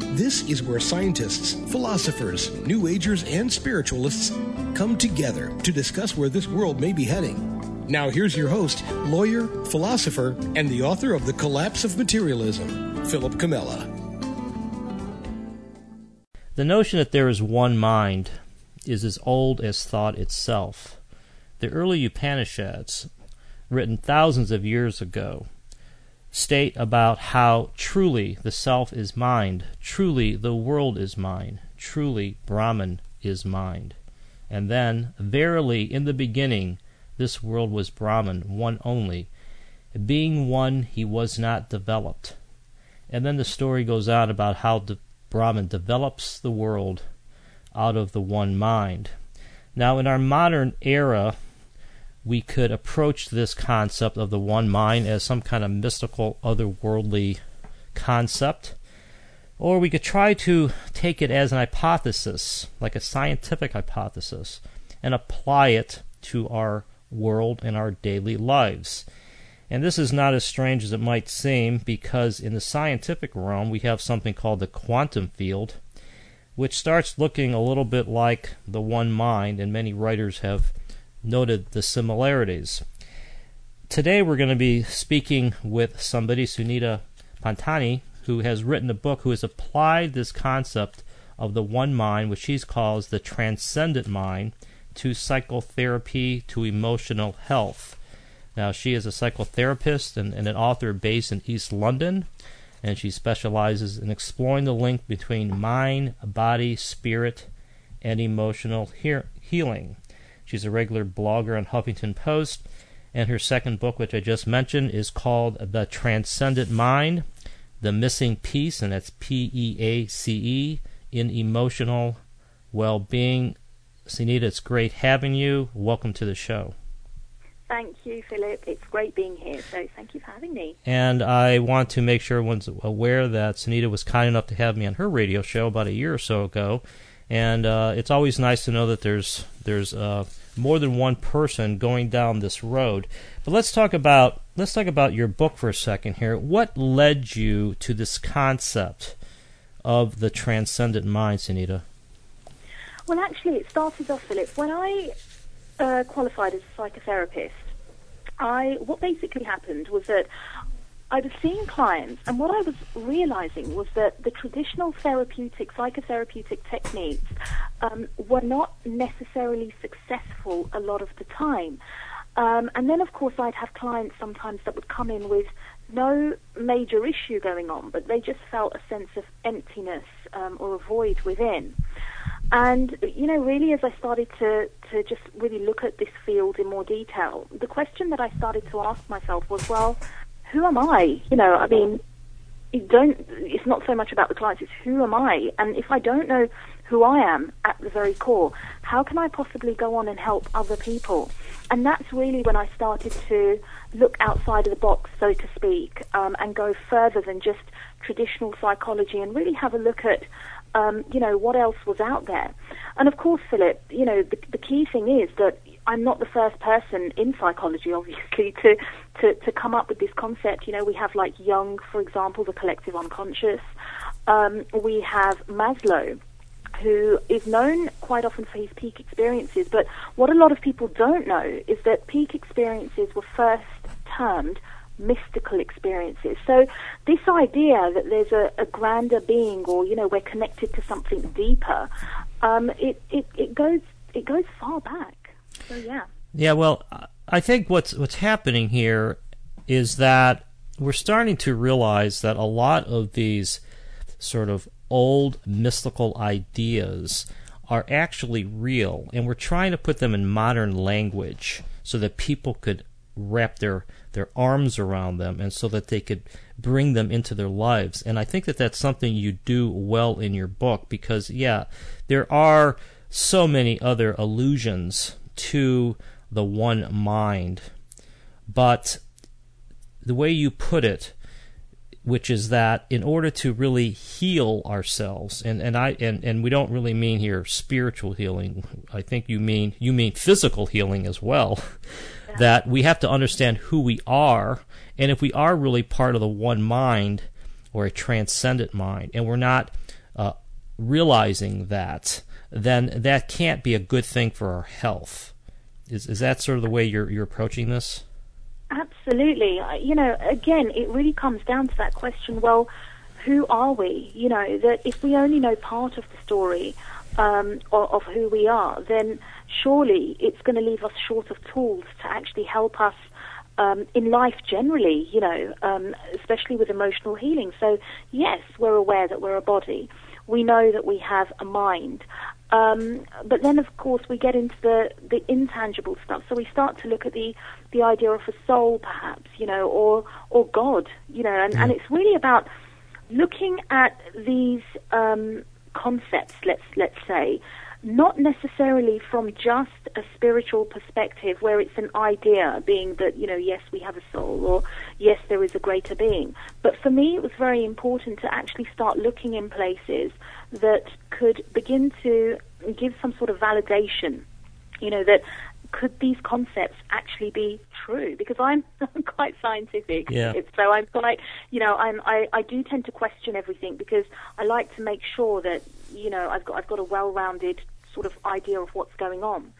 This is where scientists, philosophers, New Agers, and spiritualists come together to discuss where this world may be heading. Now, here's your host, lawyer, philosopher, and the author of The Collapse of Materialism, Philip Comella. The notion that there is one mind is as old as thought itself. The early Upanishads, written thousands of years ago, state about how truly the self is mind, truly the world is mind, truly Brahman is mind. And then, verily, in the beginning, this world was Brahman, one only. Being one, he was not developed. And then the story goes on about how the Brahman develops the world out of the one mind. Now, in our modern era, we could approach this concept of the one mind as some kind of mystical, otherworldly concept, or we could try to take it as an hypothesis, like a scientific hypothesis, and apply it to our world and our daily lives. And this is not as strange as it might seem because in the scientific realm we have something called the quantum field, which starts looking a little bit like the one mind, and many writers have noted the similarities. Today we're going to be speaking with somebody, Sunita Pattani, who has written a book who has applied this concept of the one mind, which she calls the transcendent mind, to psychotherapy, to emotional health. Now, she is a psychotherapist and, and an author based in East London, and she specializes in exploring the link between mind, body, spirit, and emotional he- healing. She's a regular blogger on Huffington Post, and her second book, which I just mentioned, is called The Transcendent Mind The Missing Piece, and that's P E A C E, in Emotional Well Being. Sunita, it's great having you. Welcome to the show. Thank you, Philip. It's great being here, so thank you for having me. And I want to make sure everyone's aware that Sunita was kind enough to have me on her radio show about a year or so ago. And uh, it's always nice to know that there's there's uh, more than one person going down this road. But let's talk about let's talk about your book for a second here. What led you to this concept of the transcendent mind, Sunita? Well, actually, it started off, Philip, when I uh, qualified as a psychotherapist. I what basically happened was that I was seeing clients, and what I was realizing was that the traditional therapeutic, psychotherapeutic techniques um, were not necessarily successful a lot of the time. Um, and then, of course, I'd have clients sometimes that would come in with no major issue going on, but they just felt a sense of emptiness um, or a void within. And, you know, really as I started to, to just really look at this field in more detail, the question that I started to ask myself was, well, who am I? You know, I mean, it don't. It's not so much about the clients; it's who am I? And if I don't know who I am at the very core, how can I possibly go on and help other people? And that's really when I started to look outside of the box, so to speak, um, and go further than just traditional psychology, and really have a look at um, you know, what else was out there. And of course, Philip, you know, the, the key thing is that I'm not the first person in psychology, obviously, to, to, to come up with this concept. You know, we have like Jung, for example, the collective unconscious. Um, we have Maslow, who is known quite often for his peak experiences. But what a lot of people don't know is that peak experiences were first termed mystical experiences. So this idea that there's a, a grander being, or you know, we're connected to something deeper, um, it, it it goes it goes far back. Yeah. Yeah. Well, I think what's what's happening here is that we're starting to realize that a lot of these sort of old mystical ideas are actually real, and we're trying to put them in modern language so that people could wrap their their arms around them and so that they could bring them into their lives and i think that that's something you do well in your book because yeah there are so many other allusions to the one mind. But the way you put it which is that in order to really heal ourselves and, and I and, and we don't really mean here spiritual healing. I think you mean you mean physical healing as well. Yeah. that we have to understand who we are and if we are really part of the one mind or a transcendent mind and we're not uh, realizing that then that can't be a good thing for our health is is that sort of the way you're you're approaching this Absolutely. You know, again, it really comes down to that question well, who are we? You know, that if we only know part of the story um, of, of who we are, then surely it's going to leave us short of tools to actually help us um, in life generally, you know, um, especially with emotional healing. So, yes, we're aware that we're a body. We know that we have a mind. Um, but then, of course, we get into the, the intangible stuff. So we start to look at the, the idea of a soul, perhaps, you know, or or God, you know, and, mm. and it's really about looking at these um, concepts. Let's let's say, not necessarily from just a spiritual perspective, where it's an idea, being that you know, yes, we have a soul, or yes, there is a greater being. But for me, it was very important to actually start looking in places that could begin to give some sort of validation. You know, that could these concepts actually be true? Because I'm quite scientific, yeah. so I'm quite, you know, I'm, I, I do tend to question everything because I like to make sure that, you know, I've got, I've got a well-rounded sort of idea of what's going on.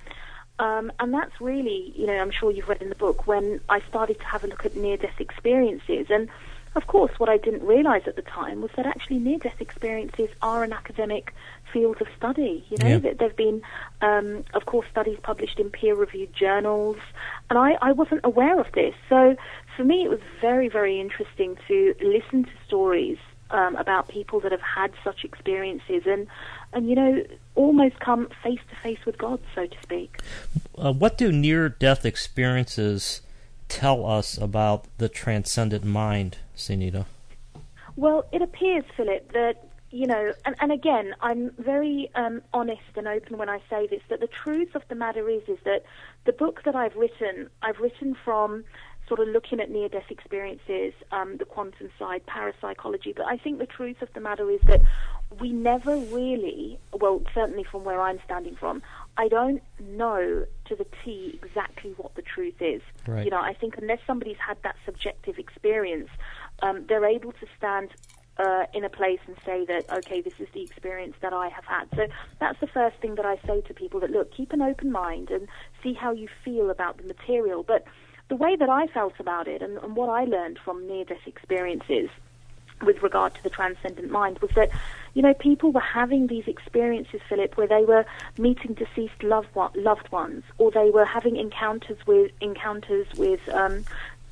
Um, and that's really, you know, I'm sure you've read in the book when I started to have a look at near-death experiences and of course, what I didn't realize at the time was that actually near-death experiences are an academic field of study. You know, yeah. there have been, um, of course, studies published in peer-reviewed journals, and I, I wasn't aware of this. So for me, it was very, very interesting to listen to stories um, about people that have had such experiences and, and you know, almost come face to face with God, so to speak. Uh, what do near-death experiences tell us about the transcendent mind, Sunita? Well, it appears, Philip, that you know, and, and again, I'm very um, honest and open when I say this. That the truth of the matter is, is that the book that I've written, I've written from sort of looking at near-death experiences, um, the quantum side, parapsychology. But I think the truth of the matter is that we never really, well, certainly from where I'm standing from, I don't know to the T exactly what the truth is. Right. You know, I think unless somebody's had that subjective experience, um, they're able to stand uh, in a place and say that, okay, this is the experience that I have had. So that's the first thing that I say to people that, look, keep an open mind and see how you feel about the material. But the way that I felt about it and, and what I learned from near death experiences with regard to the transcendent mind was that, you know, people were having these experiences, Philip, where they were meeting deceased loved loved ones, or they were having encounters with encounters with um,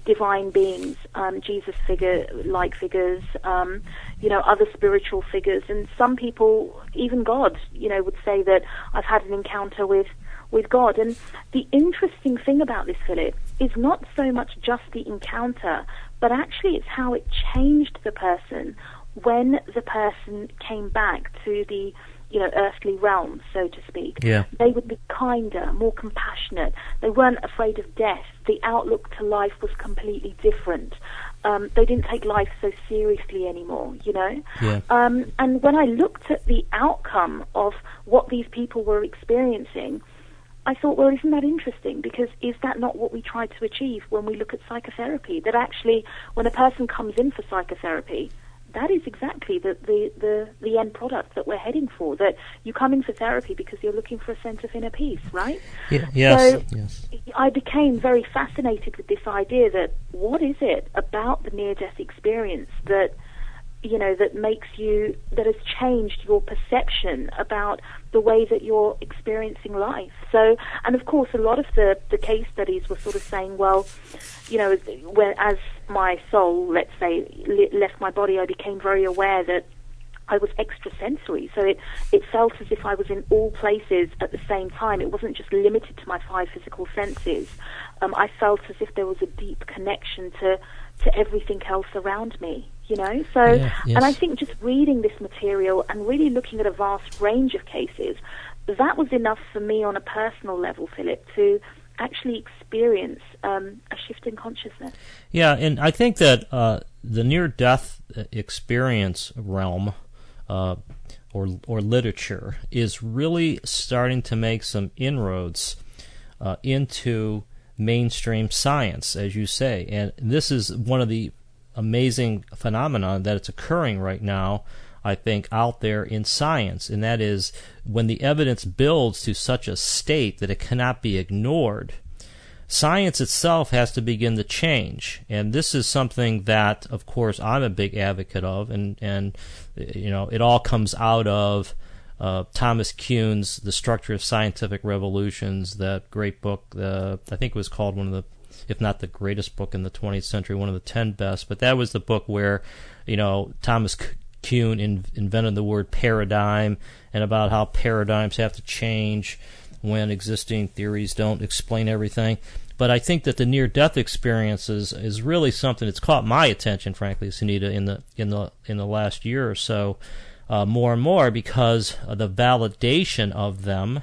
divine beings, um, Jesus figure like figures, um, you know, other spiritual figures, and some people, even God, you know, would say that I've had an encounter with with God. And the interesting thing about this, Philip, is not so much just the encounter, but actually it's how it changed the person when the person came back to the you know earthly realm so to speak. Yeah. they would be kinder more compassionate. They weren't afraid of death. The outlook to life was completely different. Um, they didn't take life so seriously anymore you know? Yeah. um, and when i looked at the outcome of what these people were experiencing I thought, well, isn't that interesting? Because is that not what we try to achieve when we look at psychotherapy? That actually, when a person comes in for psychotherapy, that is exactly the, the, the, the end product that we're heading for. That you come in for therapy because you're looking for a sense of inner peace, right? Yeah, yes, so yes. I became very fascinated with this idea that what is it about the near death experience that you know, that makes you, that has changed your perception about the way that you're experiencing life. So, and of course, a lot of the, the case studies were sort of saying, well, you know, as my soul, let's say, left my body, I became very aware that I was extrasensory, so it, it felt as if I was in all places at the same time. It wasn't just limited to my five physical senses. um, I felt as if there was a deep connection to to everything else around me. You know, so Yeah, yes. and I think just reading this material and really looking at a vast range of cases, that was enough for me on a personal level, Philip, to actually experience um, a shift in consciousness. Yeah, and I think that uh, the near-death experience realm, uh, or or literature, is really starting to make some inroads uh, into mainstream science, as you say, and this is one of the amazing phenomenon that it's occurring right now. I think out there in science, and that is when the evidence builds to such a state that it cannot be ignored science itself has to begin to change and this is something that of course I'm a big advocate of and and you know it all comes out of uh, Thomas Kuhn's The Structure of Scientific Revolutions that great book uh, I think it was called one of the if not the greatest book in the 20th century one of the 10 best but that was the book where you know Thomas Kuhn in, invented the word paradigm and about how paradigms have to change when existing theories don't explain everything. But I think that the near-death experiences is really something that's caught my attention, frankly, Sunita, in the in the in the last year or so, uh, more and more because of the validation of them,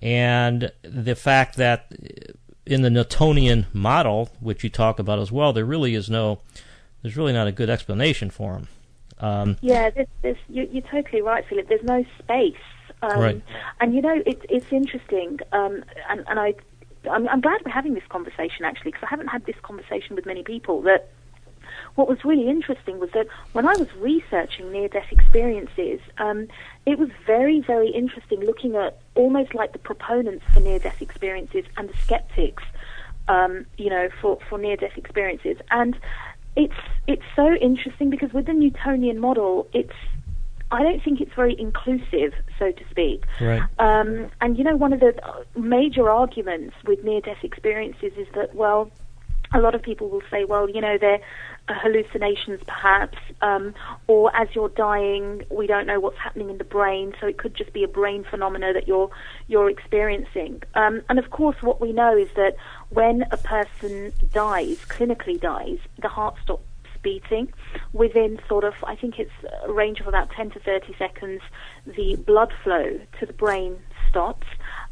and the fact that in the Newtonian model, which you talk about as well, there really is no, there's really not a good explanation for them. Um, Yeah, there's, there's, you, you're totally right, Philip. There's no space. Um, Right. And you know, it's it's interesting, um, and, and I, I'm, I'm glad we're having this conversation actually, because I haven't had this conversation with many people. That what was really interesting was that when I was researching near-death experiences, um, it was very, very interesting looking at almost like the proponents for near-death experiences and the skeptics, um, you know, for, for near-death experiences. And it's it's so interesting because with the Newtonian model, it's I don't think it's very inclusive, so to speak. Right. Um, and you know, one of the major arguments with near-death experiences is that, well, a lot of people will say, well, you know, they're uh, hallucinations perhaps, um, or as you're dying, we don't know what's happening in the brain, so it could just be a brain phenomena that you're you're experiencing. Um, and of course, what we know is that when a person dies, clinically dies, the heart stops beating. Within sort of, I think it's a range of about 10 to 30 seconds, the blood flow to the brain stops.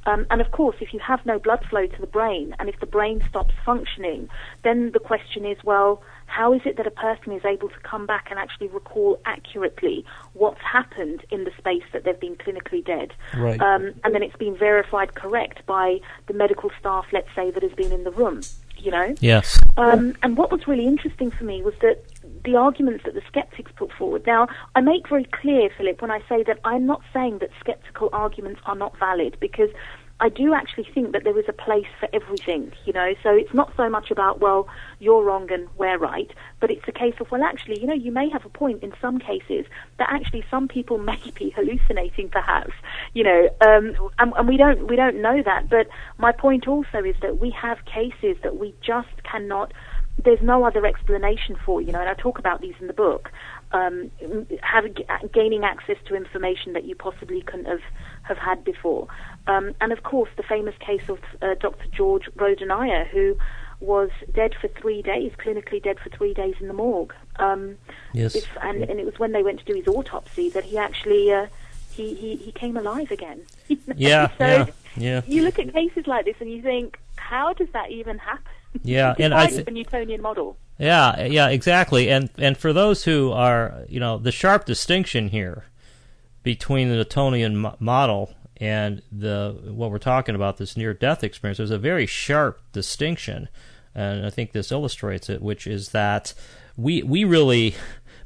Um, and of course, if you have no blood flow to the brain, and if the brain stops functioning, then the question is, well, how is it that a person is able to come back and actually recall accurately what's happened in the space that they've been clinically dead? Right. Um, and then it's been verified correct by the medical staff, let's say, that has been in the room, you know? yes. Um, and what was really interesting for me was that the arguments that the skeptics put forward. Now, I make very clear, Philip, when I say that I'm not saying that skeptical arguments are not valid because I do actually think that there is a place for everything, you know. So it's not so much about, well, you're wrong and we're right, but it's a case of, well, actually, you know, you may have a point in some cases that actually some people may be hallucinating, perhaps, you know, um, and, and we don't we don't know that. But my point also is that we have cases that we just cannot there's no other explanation for, you know, and I talk about these in the book. Um, having gaining access to information that you possibly couldn't have have had before, um, and of course the famous case of uh, Dr. George Rodonaia, who was dead for three days, clinically dead for three days in the morgue. Um, Yes. if, and, and it was when they went to do his autopsy that he actually uh, he, he he came alive again. Yeah, so yeah, yeah. You look at cases like this and you think, how does that even happen? Yeah, and I thi- the Newtonian model. Yeah, yeah, exactly. And and for those who are, you know, the sharp distinction here between the Newtonian mo- model and the what we're talking about, this near-death experience, there's a very sharp distinction, and I think this illustrates it, which is that we we really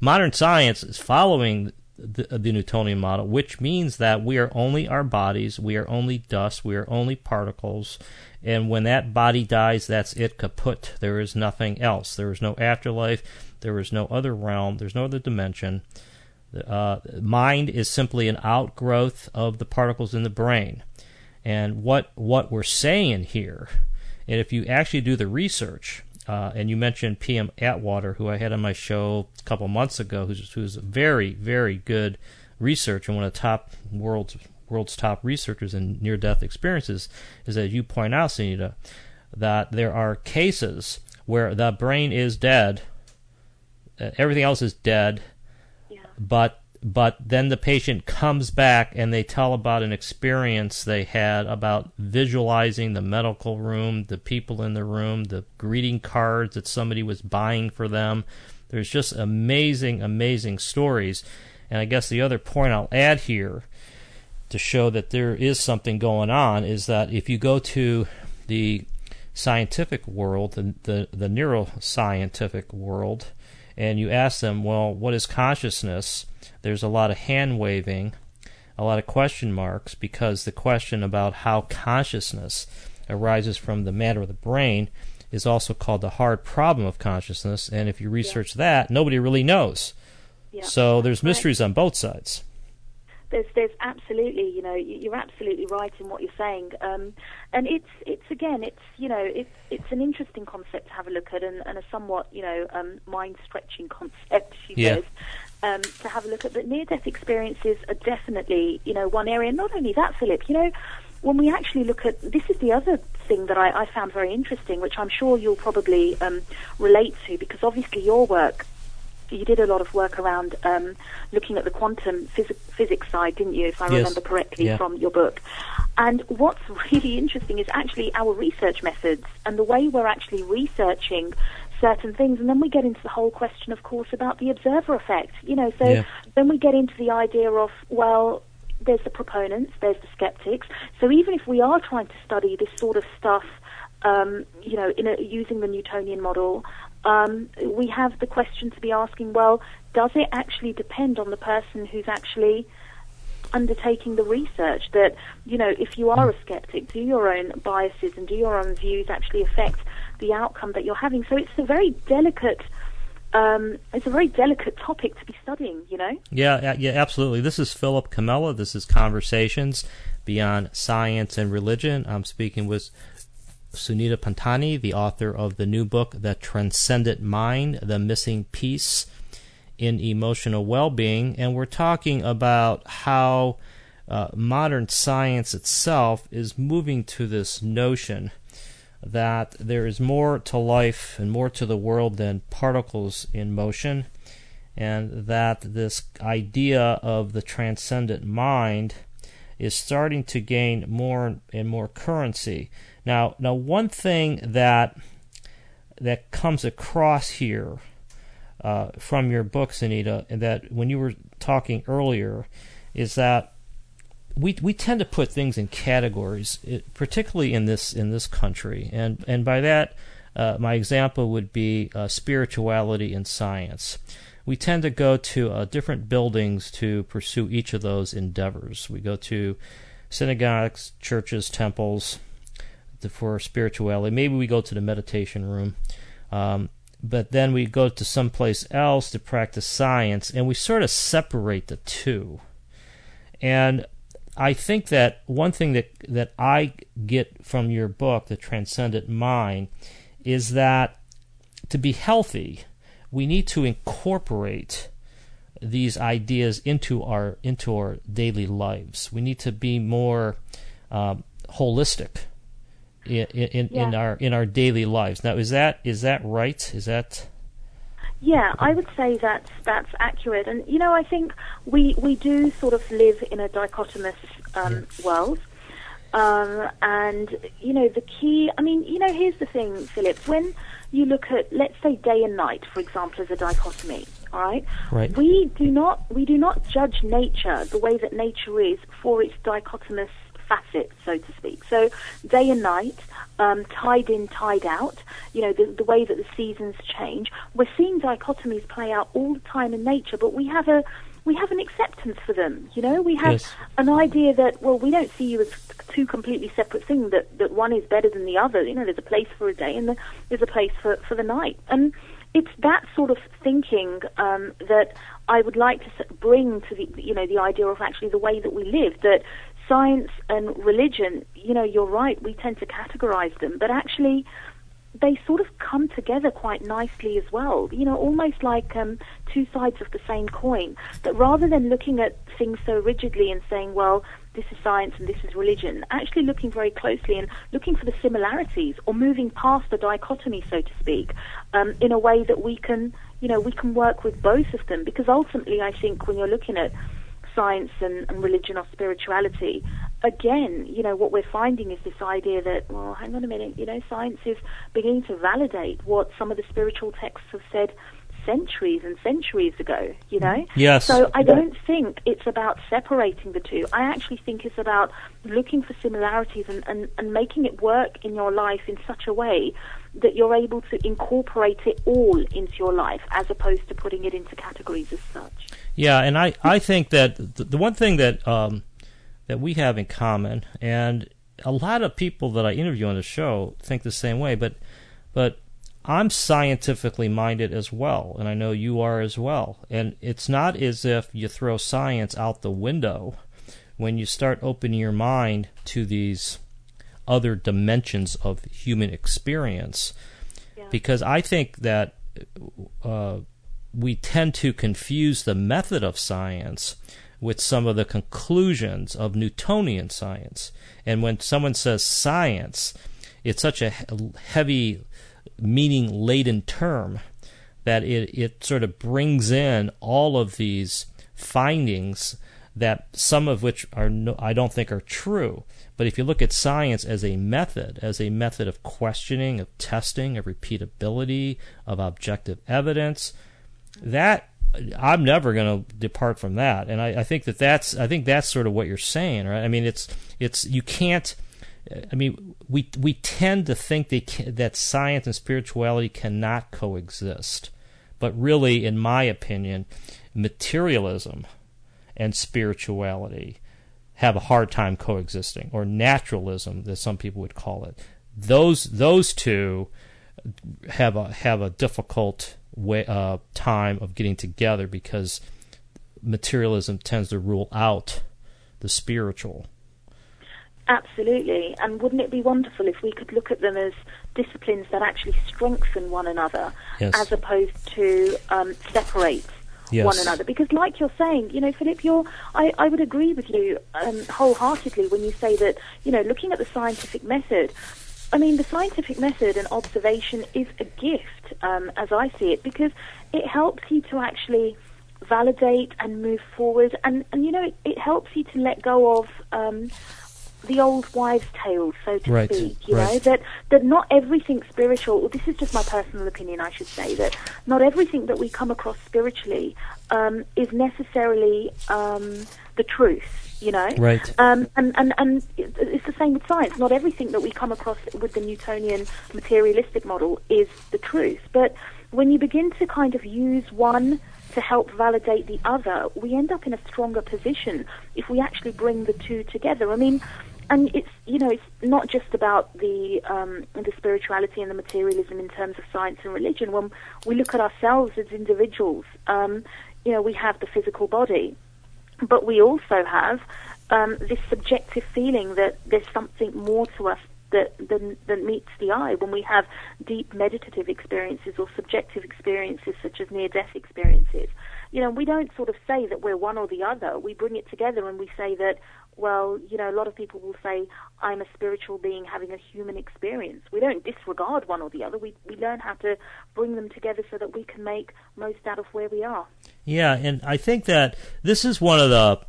modern science is following the, the Newtonian model, which means that we are only our bodies, we are only dust, we are only particles, and when that body dies, that's it kaput. There is nothing else. There is no afterlife. There is no other realm. There's no other dimension. Uh, mind is simply an outgrowth of the particles in the brain. And what what we're saying here, and if you actually do the research, uh, and you mentioned P.M. Atwater, who I had on my show a couple months ago, who's who's very very good researcher, and one of the top world's world's top researchers in near death experiences, is that you point out, Sunita, that there are cases where the brain is dead, uh, everything else is dead, Yeah. but but then the patient comes back and they tell about an experience they had about visualizing the medical room, the people in the room, the greeting cards that somebody was buying for them. There's just amazing, amazing stories. And I guess the other point I'll add here to show that there is something going on is that if you go to the scientific world, the, the, the neuroscientific world, and you ask them, well, what is consciousness? There's a lot of hand waving, a lot of question marks, because the question about how consciousness arises from the matter of the brain is also called the hard problem of consciousness. And if you research that, nobody really knows. Yeah. So there's mysteries on both sides. There's there's absolutely you know you- you're absolutely right in what you're saying. Um, and it's it's again it's you know it's it's an interesting concept to have a look at and, and a somewhat you know um, mind stretching concept she Yeah. says um, to have a look at. But near death experiences are definitely you know one area. Not only that Philip you know when we actually look at this is the other thing that I, I found very interesting which I'm sure you'll probably um, relate to because obviously your work you did a lot of work around um, looking at the quantum phys- physics side, didn't you, if I Yes. remember correctly Yeah. from your book? And what's really interesting is actually our research methods and the way we're actually researching certain things. And then we get into the whole question, of course, about the observer effect. You know, so Yeah. then we get into the idea of, well, there's the proponents, there's the skeptics. So even if we are trying to study this sort of stuff, um, you know, in a, using the Newtonian model, um, we have the question to be asking, well, does it actually depend on the person who's actually undertaking the research? That, you know, if you are a skeptic, do your own biases and do your own views actually affect the outcome that you're having? So it's a very delicate. Um, it's a very delicate topic to be studying, you know. Yeah, yeah, absolutely. This is Philip Comella. This is Conversations Beyond Science and Religion. I'm speaking with Sunita Pattani, the author of the new book, The Transcendent Mind, The Missing Piece in Emotional Well-Being, and we're talking about how uh, modern science itself is moving to this notion that there is more to life and more to the world than particles in motion, and that this idea of the transcendent mind is starting to gain more and more currency. Now, now one thing that that comes across here uh, from your books, Anita, and that when you were talking earlier, is that we we tend to put things in categories, it, particularly in this in this country, and and by that, uh, my example would be uh, spirituality and science. We tend to go to uh, different buildings to pursue each of those endeavors. We go to synagogues, churches, temples to, for spirituality. Maybe we go to the meditation room. Um, but then we go to someplace else to practice science, and we sort of separate the two. And I think that one thing that, that I get from your book, The Transcendent Mind, is that to be healthy, we need to incorporate these ideas into our into our daily lives. We need to be more um, holistic in in, in our in our daily lives. Now, is that is that right? Is that Yeah, I would say that's that's accurate. And you know, I think we we do sort of live in a dichotomous um, world. Um, and you know, the key. I mean, you know, here's the thing, Philip. When you look at, let's say, day and night, for example, as a dichotomy, all right? Right. We do not we do not judge nature the way that nature is for its dichotomous facets, so to speak. So day and night, um, tide in, tide out. You know, the, the way that the seasons change. We're seeing dichotomies play out all the time in nature, but we have a we have an acceptance for them. You know, we have Yes. an idea that well, we don't see you as two completely separate things. That that one is better than the other. You know, there's a place for a day and the, there's a place for for the night, and it's that sort of thinking um, that I would like to bring to the you know the idea of actually the way that we live. That science and religion, you know, you're right. We tend to categorize them, but actually they sort of come together quite nicely as well. You know, almost like um, two sides of the same coin. That rather than looking at things so rigidly and saying, well, this is science and this is religion, actually looking very closely and looking for the similarities or moving past the dichotomy, so to speak, um, in a way that we can, you know, we can work with both of them. Because ultimately, I think when you're looking at science and, and religion or spirituality, again, you know, what we're finding is this idea that, well, hang on a minute, you know, science is beginning to validate what some of the spiritual texts have said centuries and centuries ago, you know? Yes. So I don't think it's about separating the two. I actually think it's about looking for similarities and, and, and making it work in your life in such a way that you're able to incorporate it all into your life as opposed to putting it into categories as such. Yeah, and I, I think that the, one thing that um, that we have in common, and a lot of people that I interview on the show think the same way, but but I'm scientifically minded as well, and I know you are as well. And it's not as if you throw science out the window when you start opening your mind to these other dimensions of human experience. Yeah. Because I think that uh, we tend to confuse the method of science with some of the conclusions of Newtonian science. And when someone says science, it's such a heavy, meaning laden term that it, it sort of brings in all of these findings that some of which are no, I don't think are true. But if you look at science as a method, as a method of questioning, of testing, of repeatability, of objective evidence, that I'm never going to depart from that. And I, I think that that's I think that's sort of what you're saying, right? I mean, it's it's you can't. I mean, we we tend to think they can, that science and spirituality cannot coexist, but really, in my opinion, materialism and spirituality have a hard time coexisting, or naturalism, as some people would call it. Those those two have a have a difficult way, uh, time of getting together because materialism tends to rule out the spiritual. Absolutely. And wouldn't it be wonderful if we could look at them as disciplines that actually strengthen one another yes. as opposed to um, separate yes. one another? Because, like you're saying, you know, Philip, you're, I, I would agree with you um, wholeheartedly when you say that, you know, looking at the scientific method, I mean, the scientific method and observation is a gift, um, as I see it, because it helps you to actually validate and move forward, and, and you know, it, it helps you to let go of um, the old wives' tales, so to right, speak. You right. know that that not everything spiritual. Well, this is just my personal opinion, I should say that not everything that we come across spiritually um, is necessarily um, the truth. You know, right? Um, and and and it's the same with science. Not everything that we come across with the Newtonian materialistic model is the truth. But when you begin to kind of use one to help validate the other, we end up in a stronger position if we actually bring the two together. I mean, and it's you know it's not just about the um, the spirituality and the materialism in terms of science and religion. When we look at ourselves as individuals, um, you know we have the physical body, but we also have um, this subjective feeling that there's something more to us that than, than meets the eye when we have deep meditative experiences or subjective experiences such as near-death experiences. You know, we don't sort of say that we're one or the other. We bring it together and we say that, well, you know, a lot of people will say, I'm a spiritual being having a human experience. We don't disregard one or the other. We, we learn how to bring them together so that we can make most out of where we are. Yeah, and I think that this is one of the,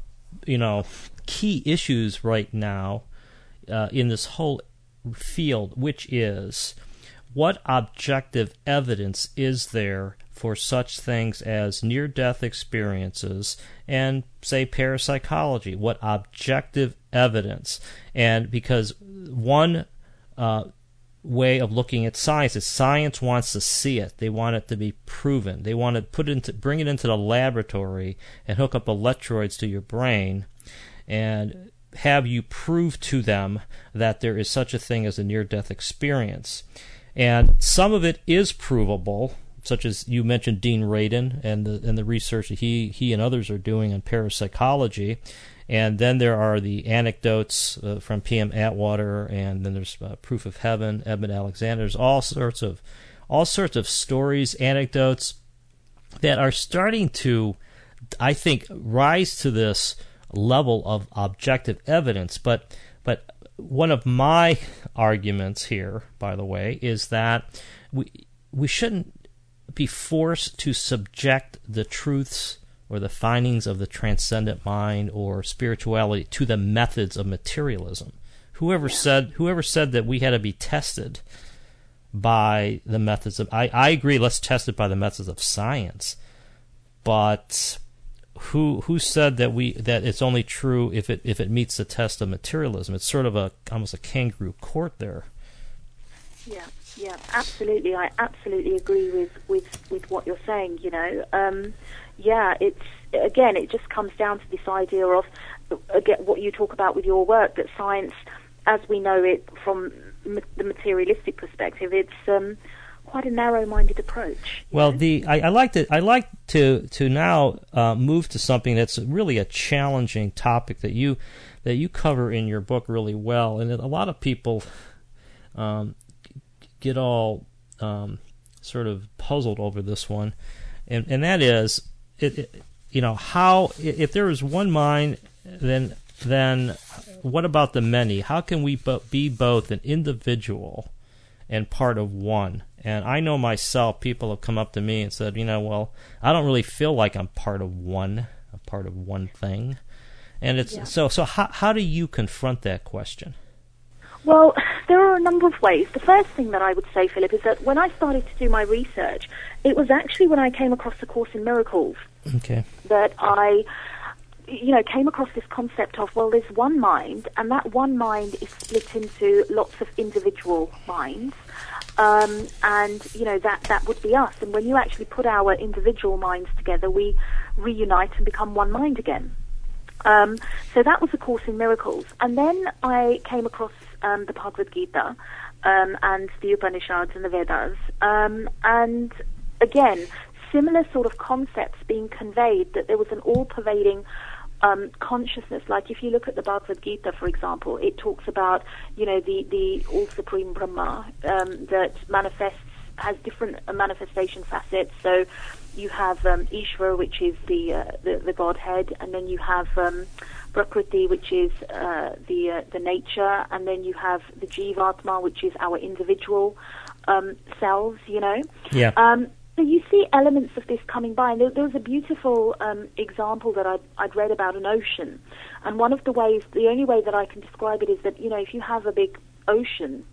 you know, key issues right now uh, in this whole field, which is what objective evidence is there for such things as near death experiences and, say, parapsychology? What objective evidence? And because one uh, way of looking at science is science wants to see it. They want it to be proven. They want to put it into, bring it into the laboratory and hook up electrodes to your brain and have you prove to them that there is such a thing as a near death experience. And some of it is provable, such as you mentioned Dean Radin and the and the research that he he and others are doing on parapsychology. And then there are the anecdotes uh, from P.M. Atwater, and then there's uh, Proof of Heaven, Edmund Alexander. There's all sorts of all sorts of stories, anecdotes that are starting to, I think, rise to this level of objective evidence. But but one of my arguments here, by the way, is that we we shouldn't be forced to subject the truths or the findings of the transcendent mind or spirituality to the methods of materialism. Whoever said whoever said that we had to be tested by the methods of I, I agree let's test it by the methods of science. But who who said that we that it's only true if it if it meets the test of materialism? It's sort of a almost a kangaroo court there. Yeah, yeah, absolutely. I absolutely agree with with with what you're saying. You know, um, yeah, it's again, it just comes down to this idea of again what you talk about with your work that science, as we know it from the materialistic perspective, it's um, quite a narrow-minded approach. Well, know? the I, I, like to I like to to now uh, move to something that's really a challenging topic that you that you cover in your book really well, and a lot of people um, get all um, sort of puzzled over this one, and and that is it, it you know how if there is one mind, then then what about the many? How can we be both an individual and part of one? And I know myself, people have come up to me and said, you know, well, I don't really feel like I'm part of one, a part of one thing. And it's yeah. so so how how do you confront that question? Well, there are a number of ways. The first thing that I would say, Philip, is that when I started to do my research, it was actually when I came across the Course in Miracles okay. that I you know, came across this concept of, well, there's one mind, and that one mind is split into lots of individual minds. Um, and, you know, that, that would be us. And when you actually put our individual minds together, we reunite and become one mind again. Um, so that was a Course in Miracles. And then I came across um, the Bhagavad Gita um, and the Upanishads and the Vedas. Um, and again, similar sort of concepts being conveyed that there was an all pervading um, consciousness. Like if you look at the Bhagavad Gita, for example, it talks about you know the the all supreme Brahma um, that manifests has different uh, manifestation facets. So you have um, Ishvara, which is the, uh, the, the Godhead, and then you have um, Prakriti, which is uh, the uh, the nature, and then you have the Jivatma, which is our individual um, selves. You know. Yeah. Um, so you see elements of this coming by. And there, there was a beautiful um, example that I'd, I'd, read about an ocean. And one of the ways, the only way that I can describe it is that, you know, if you have a big ocean,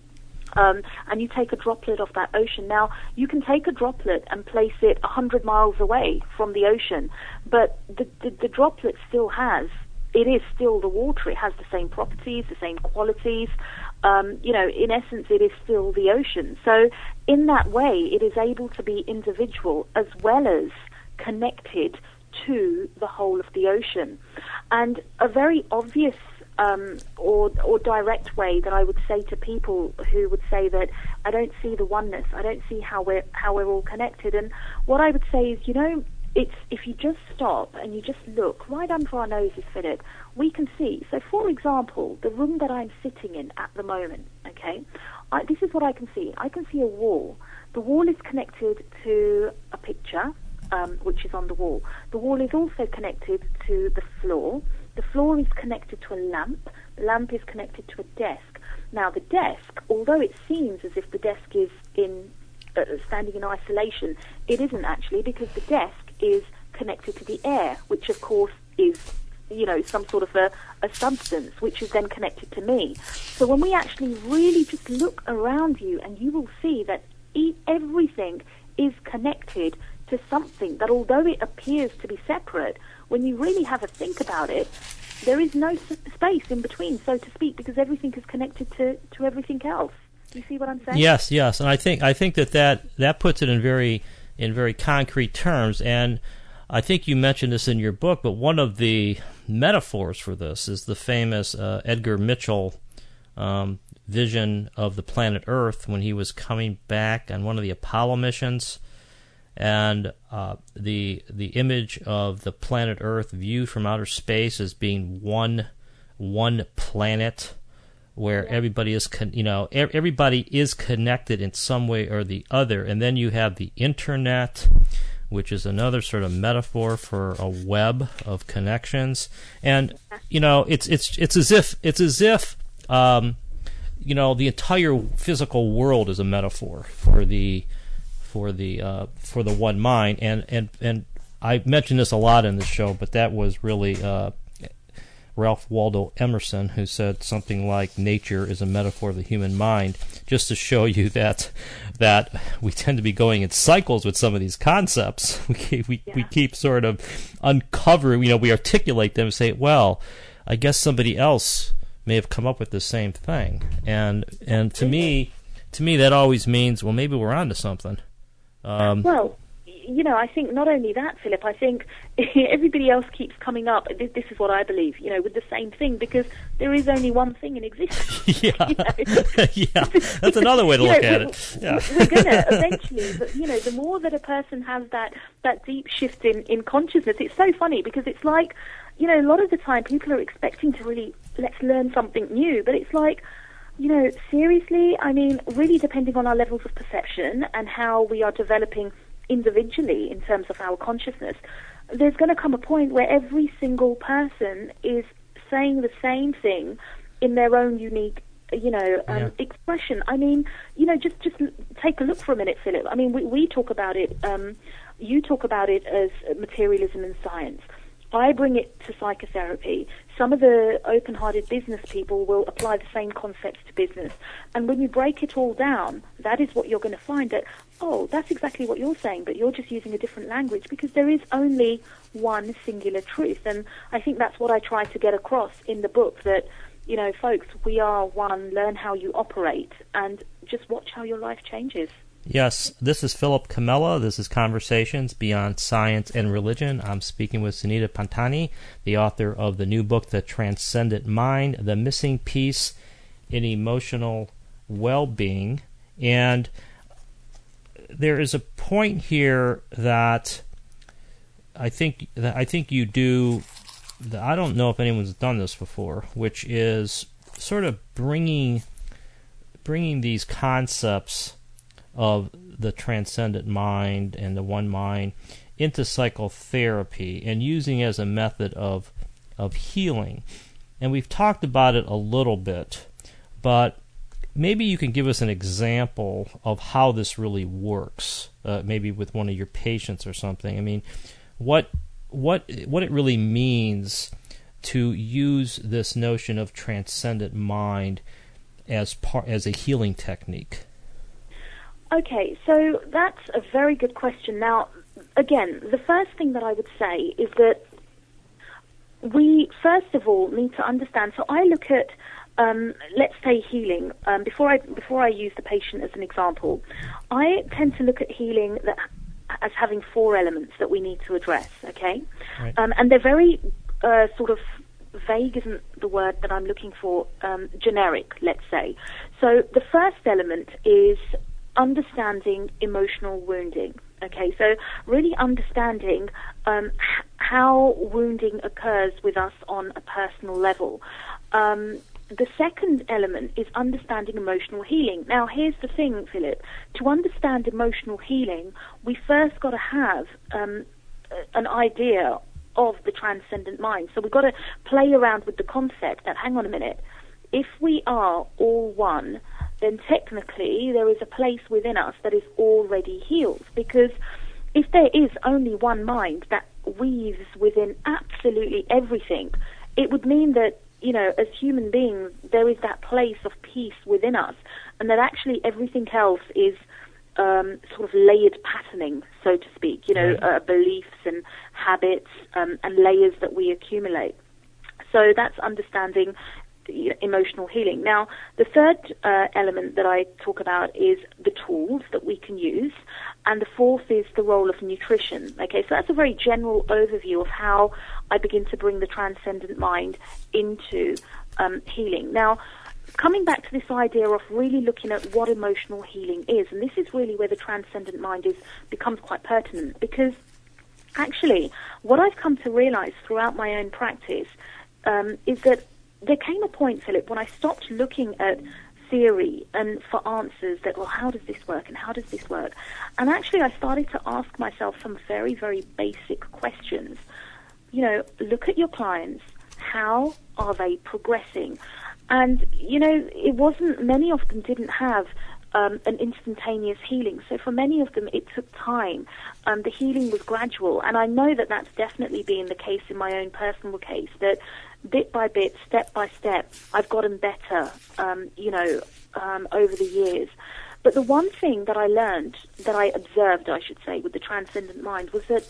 um, and you take a droplet of that ocean. Now, you can take a droplet and place it 100 miles away from the ocean, but the, the, the droplet still has it is still the water. It has the same properties, the same qualities. Um, you know, in essence, it is still the ocean. So, in that way, it is able to be individual as well as connected to the whole of the ocean. And a very obvious um, or, or direct way that I would say to people who would say that I don't see the oneness, I don't see how we're how we're all connected. And what I would say is, you know, it's if you just stop and you just look right under our noses, Philip, we can see. So, for example, the room that I'm sitting in at the moment, okay, I, this is what I can see. I can see a wall. The wall is connected to a picture, um, which is on the wall. The wall is also connected to the floor. The floor is connected to a lamp. The lamp is connected to a desk. Now, the desk, although it seems as if the desk is in uh, standing in isolation, it isn't actually because the desk is connected to the air, which of course is you know some sort of a, a substance which is then connected to me. So when we actually really just look around you and you will see that e- everything is connected to something that although it appears to be separate when you really have a think about it there is no s- space in between so to speak because everything is connected to, to everything else. Do you see what i'm saying? Yes yes and i think i think that that, that puts it in very in very concrete terms. And I think you mentioned this in your book, but one of the metaphors for this is the famous uh, Edgar Mitchell um, vision of the planet Earth when he was coming back on one of the Apollo missions. and uh, the the image of the planet Earth viewed from outer space as being one one planet where everybody is con- you know everybody is connected in some way or the other. And then you have the internet which is another sort of metaphor for a web of connections. And you know it's it's it's as if it's as if um, you know the entire physical world is a metaphor for the for the uh, for the one mind, and and and I mentioned this a lot in the show, but that was really uh, Ralph Waldo Emerson who said something like nature is a metaphor of the human mind, just to show you that that we tend to be going in cycles with some of these concepts. We keep, we, yeah. we keep sort of uncovering, you know, we articulate them and say, well, I guess somebody else may have come up with the same thing, and and to me, to me that always means, well, maybe we're onto something. Um, well, you know, I think not only that, Philip. I think everybody else keeps coming up. This, this, is what I believe. You know, with the same thing because there is only one thing in existence. yeah, yeah, that's another way to look know, at it. Yeah. We're gonna eventually, but you know, the more that a person has that that deep shift in in consciousness, it's so funny because it's like, you know, a lot of the time people are expecting to really let's learn something new, but it's like you know, seriously, I mean, really depending on our levels of perception and how we are developing individually in terms of our consciousness, there's going to come a point where every single person is saying the same thing in their own unique you know um, yeah. expression i mean you know just just take a look for a minute philip i mean we, we talk about it um, you talk about it as materialism and science I bring it to psychotherapy. Some of the open hearted business people will apply the same concepts to business. And when you break it all down, that is what you're going to find that, oh, that's exactly what you're saying, but you're just using a different language because there is only one singular truth. And I think that's what I try to get across in the book that, you know, folks, we are one, learn how you operate, and just watch how your life changes. Yes, this is Philip Comella. This is Conversations Beyond Science and Religion. I'm speaking with Sunita Pattani, the author of the new book, The Transcendent Mind The Missing Piece in Emotional Well Being. And there is a point here that I think that I think you do. I don't know if anyone's done this before, which is sort of bringing bringing these concepts of the transcendent mind and the one mind into psychotherapy and using as a method of of healing. And we've talked about it a little bit, but maybe you can give us an example of how this really works, uh, maybe with one of your patients or something. I mean, what what what it really means to use this notion of transcendent mind as part as a healing technique. Okay, so that's a very good question. Now, again, the first thing that I would say is that we first of all need to understand. So I look at, um, let's say, healing. Um, before I before I use the patient as an example, I tend to look at healing that as having four elements that we need to address. Okay, right. um, and they're very uh, sort of vague isn't the word that I'm looking for, um, generic, let's say. So the first element is understanding emotional wounding. Okay, so really understanding um, h- how wounding occurs with us on a personal level. Um, the second element is understanding emotional healing. Now, here's the thing, Philip. To understand emotional healing, we first got to have um, an idea of the transcendent mind. So we've got to play around with the concept that, hang on a minute, if we are all one, then technically there is a place within us that is already healed. Because if there is only one mind that weaves within absolutely everything, it would mean that, you know, as human beings, there is that place of peace within us, and that actually everything else is um, sort of layered patterning, so to speak, you know, uh, beliefs and habits um, and layers that we accumulate. So that's understanding emotional healing. Now, the third uh, element that I talk about is the tools that we can use, and the fourth is the role of nutrition. Okay, so that's a very general overview of how I begin to bring the transcendent mind into um, healing. Now, coming back to this idea of really looking at what emotional healing is, and this is really where the transcendent mind is becomes quite pertinent because actually, what I've come to realize throughout my own practice um, is that there came a point, Philip, when I stopped looking at theory and for answers that, well, how does this work and how does this work? And actually, I started to ask myself some very, very basic questions. You know, look at your clients. How are they progressing? And, you know, it wasn't, many of them didn't have um, an instantaneous healing. So for many of them, it took time. Um, the healing was gradual. And I know that that's definitely been the case in my own personal case, that bit by bit, step by step, I've gotten better, um, you know, um, over the years. But the one thing that I learned, that I observed, I should say, with the transcendent mind was that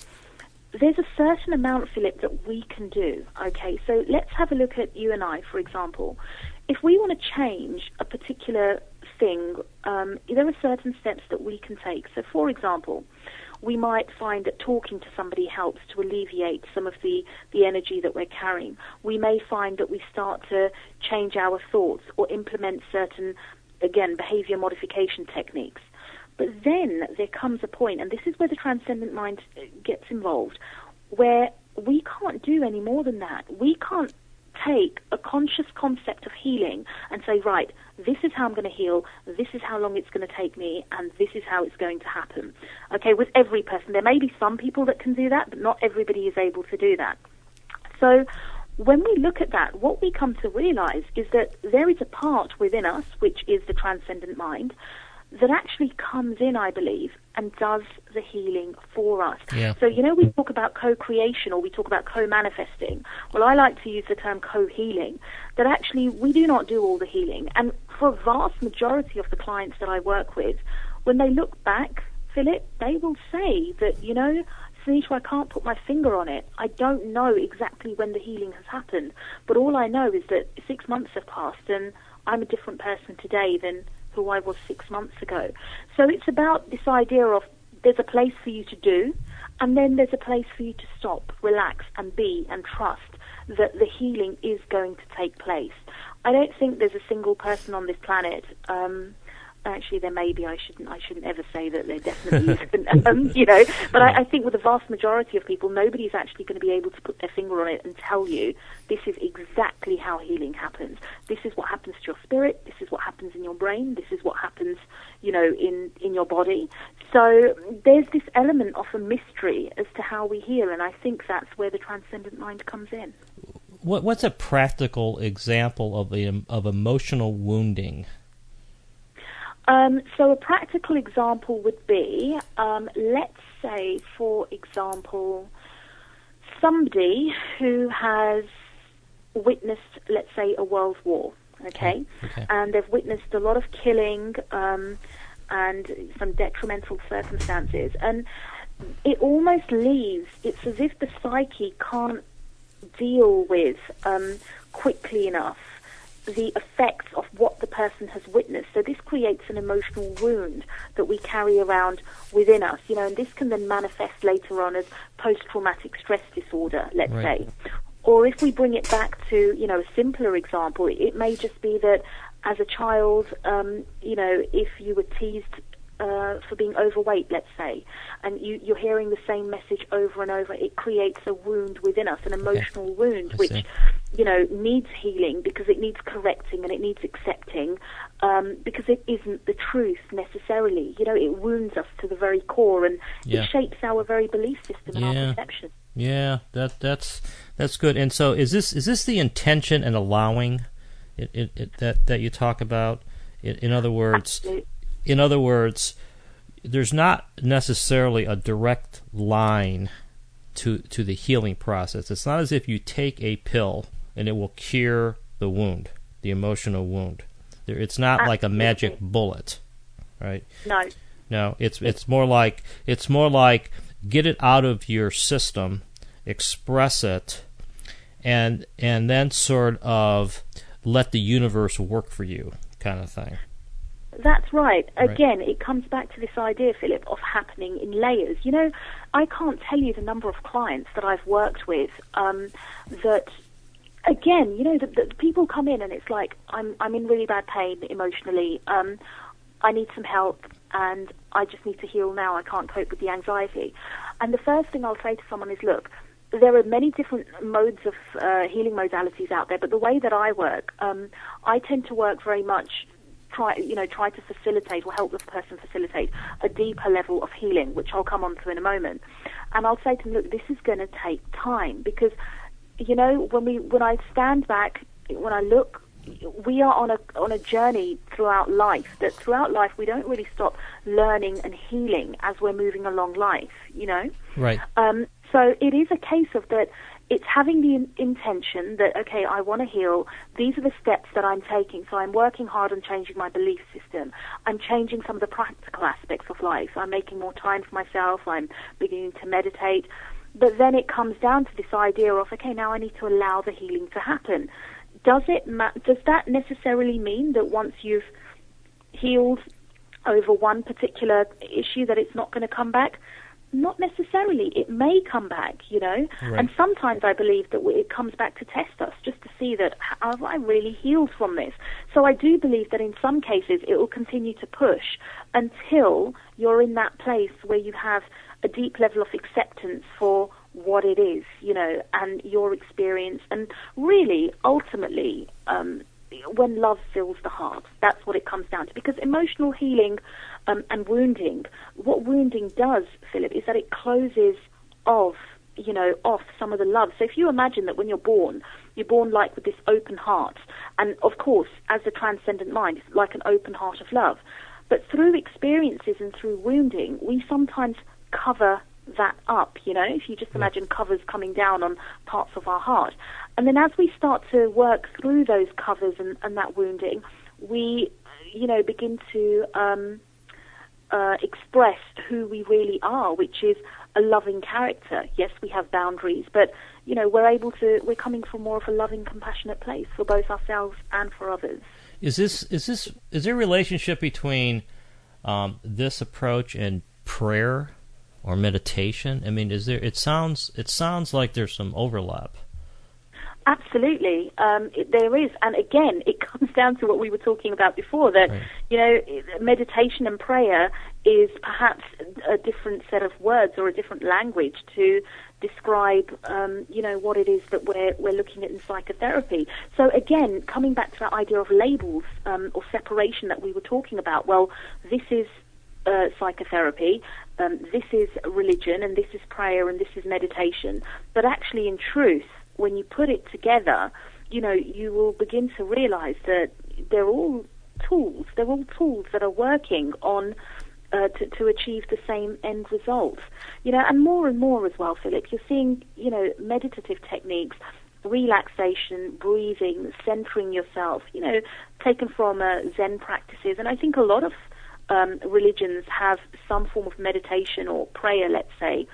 there's a certain amount, Philip, that we can do. Okay, so let's have a look at you and I, for example. If we want to change a particular thing, um, there are certain steps that we can take. So, for example, we might find that talking to somebody helps to alleviate some of the, the energy that we're carrying. We may find that we start to change our thoughts or implement certain, again, behavior modification techniques. But then there comes a point, and this is where the transcendent mind uh, gets involved, where we can't do any more than that. We can't take a conscious concept of healing and say, right, this is how I'm going to heal, this is how long it's going to take me, and this is how it's going to happen. Okay, with every person. There may be some people that can do that, but not everybody is able to do that. So, when we look at that, what we come to realize is that there is a part within us, which is the transcendent mind, that actually comes in, I believe, and does the healing for us. Yeah. So, you know, we talk about co creation or we talk about co manifesting. Well, I like to use the term co healing, that actually we do not do all the healing. And for a vast majority of the clients that I work with, when they look back, Philip, they will say that, you know, Sunita, I can't put my finger on it. I don't know exactly when the healing has happened. But all I know is that six months have passed and I'm a different person today than who I was six months ago. So it's about this idea of there's a place for you to do, and then there's a place for you to stop, relax, and be, and trust that the healing is going to take place. I don't think there's a single person on this planet. Um, actually there may be. I shouldn't. I shouldn't ever say that there definitely isn't. Um, you know, but I, I think with the vast majority of people, nobody's actually going to be able to put their finger on it and tell you this is exactly how healing happens. This is what happens to your spirit. This is what happens in your brain. This is what happens, you know, in in your body. So there's this element of a mystery as to how we heal, and I think that's where the transcendent mind comes in. What, what's a practical example of a, of emotional wounding? Um, so a practical example would be, um, let's say, for example, somebody who has witnessed, let's say, a world war, okay, okay. and they've witnessed a lot of killing um, and some detrimental circumstances, and it almost leaves. It's as if the psyche can't deal with um, quickly enough the effects of what the person has witnessed. So this creates an emotional wound that we carry around within us, you know, and this can then manifest later on as post-traumatic stress disorder, let's Right. say. Or if we bring it back to, you know, a simpler example, it may just be that as a child, um, you know, if you were teased uh, for being overweight, let's say, and you, you're hearing the same message over and over, it creates a wound within us, an emotional wound, I which see. you know needs healing because it needs correcting and it needs accepting um, because it isn't the truth necessarily. You know, it wounds us to the very core and Yeah. it shapes our very belief system and Yeah. our perception. Yeah, that that's that's good. And so, is this is this the intention and allowing it, it, it, that that you talk about? In, in other words, Absolutely. In other words, there's not necessarily a direct line to to the healing process. It's not as if you take a pill and it will cure the wound, the emotional wound. There, it's not like a magic bullet, right? No, No, it's it's more like it's more like get it out of your system, express it, and and then sort of let the universe work for you, kind of thing. That's right. Right. Again, it comes back to this idea, Philip, of happening in layers. You know, I can't tell you the number of clients that I've worked with um, that again, you know, the, the people come in and it's like I'm I'm in really bad pain emotionally. Um, I need some help, and I just need to heal now. I can't cope with the anxiety. And the first thing I'll say to someone is, look, there are many different modes of uh, healing modalities out there, but the way that I work, um, I tend to work very much try you know try to facilitate or help the person facilitate a deeper level of healing, which I'll come on to in a moment. And I'll say to them, look, this is going to take time because you know when we when I stand back, when I look we are on a on a journey throughout life that throughout life we don't really stop learning and healing as we're moving along life you know right um, so it is a case of that it's having the in- intention that okay i want to heal. These are the steps that i'm taking. So i'm working hard on changing my belief system. I'm changing some of the practical aspects of life. I'm making more time for myself. I'm beginning to meditate. But then it comes down to this idea of okay now i need to allow the healing to happen. Does it ma- does that necessarily mean that once you've healed over one particular issue that it's not going to come back? Not necessarily. It may come back, you know. Right. And sometimes I believe that it comes back to test us, just to see that have I really healed from this. So I do believe that in some cases it will continue to push until you're in that place where you have a deep level of acceptance for what it is, you know, and your experience, and really, ultimately, um, when love fills the heart, that's what it comes down to. Because emotional healing um, and wounding, what wounding does, Philip, is that it closes off, you know, off some of the love. So if you imagine that when you're born, you're born like with this open heart, and of course, as a transcendent mind, it's like an open heart of love. But through experiences and through wounding, we sometimes cover that up, you know, if you just imagine covers coming down on parts of our heart. And then as we start to work through those covers and, and that wounding, we, you know, begin to um, uh, express who we really are, which is a loving character. Yes, we have boundaries, but, you know, we're able to, we're coming from more of a loving, compassionate place for both ourselves and for others. Is this, is this, is there a relationship between um, this approach and prayer? Or meditation? I mean, is there? It sounds it sounds like there's some overlap. Absolutely, um, it, there is, and again, it comes down to what we were talking about before. That Right. you know, meditation and prayer is perhaps a different set of words or a different language to describe, um, you know, what it is that we're we're looking at in psychotherapy. So again, coming back to that idea of labels um, or separation that we were talking about. Well, this is uh, psychotherapy, um, this is religion, and this is prayer, and this is meditation. But actually, in truth, when you put it together, you know, you will begin to realize that they're all tools. They're all tools that are working on uh, to, to achieve the same end result. You know, and more and more as well, Philip, you're seeing, you know, meditative techniques, relaxation, breathing, centering yourself, you know, taken from uh, Zen practices. And I think a lot of um, religions have some form of meditation or prayer, let's say,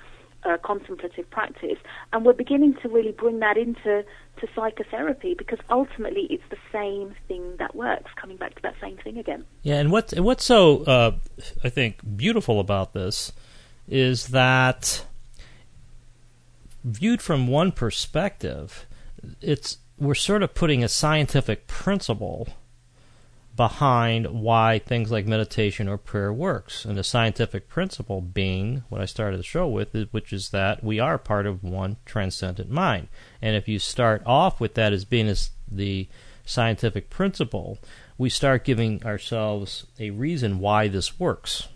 uh, contemplative practice, and we're beginning to really bring that into to psychotherapy because ultimately it's the same thing that works. Coming back to that same thing again. Yeah, and what's and what's so uh, I think beautiful about this is that viewed from one perspective, it's we're sort of putting a scientific principle behind why things like meditation or prayer works, and the scientific principle being what I started the show with, which is that we are part of one transcendent mind. And if you start off with that as being as the scientific principle, we start giving ourselves a reason why this works.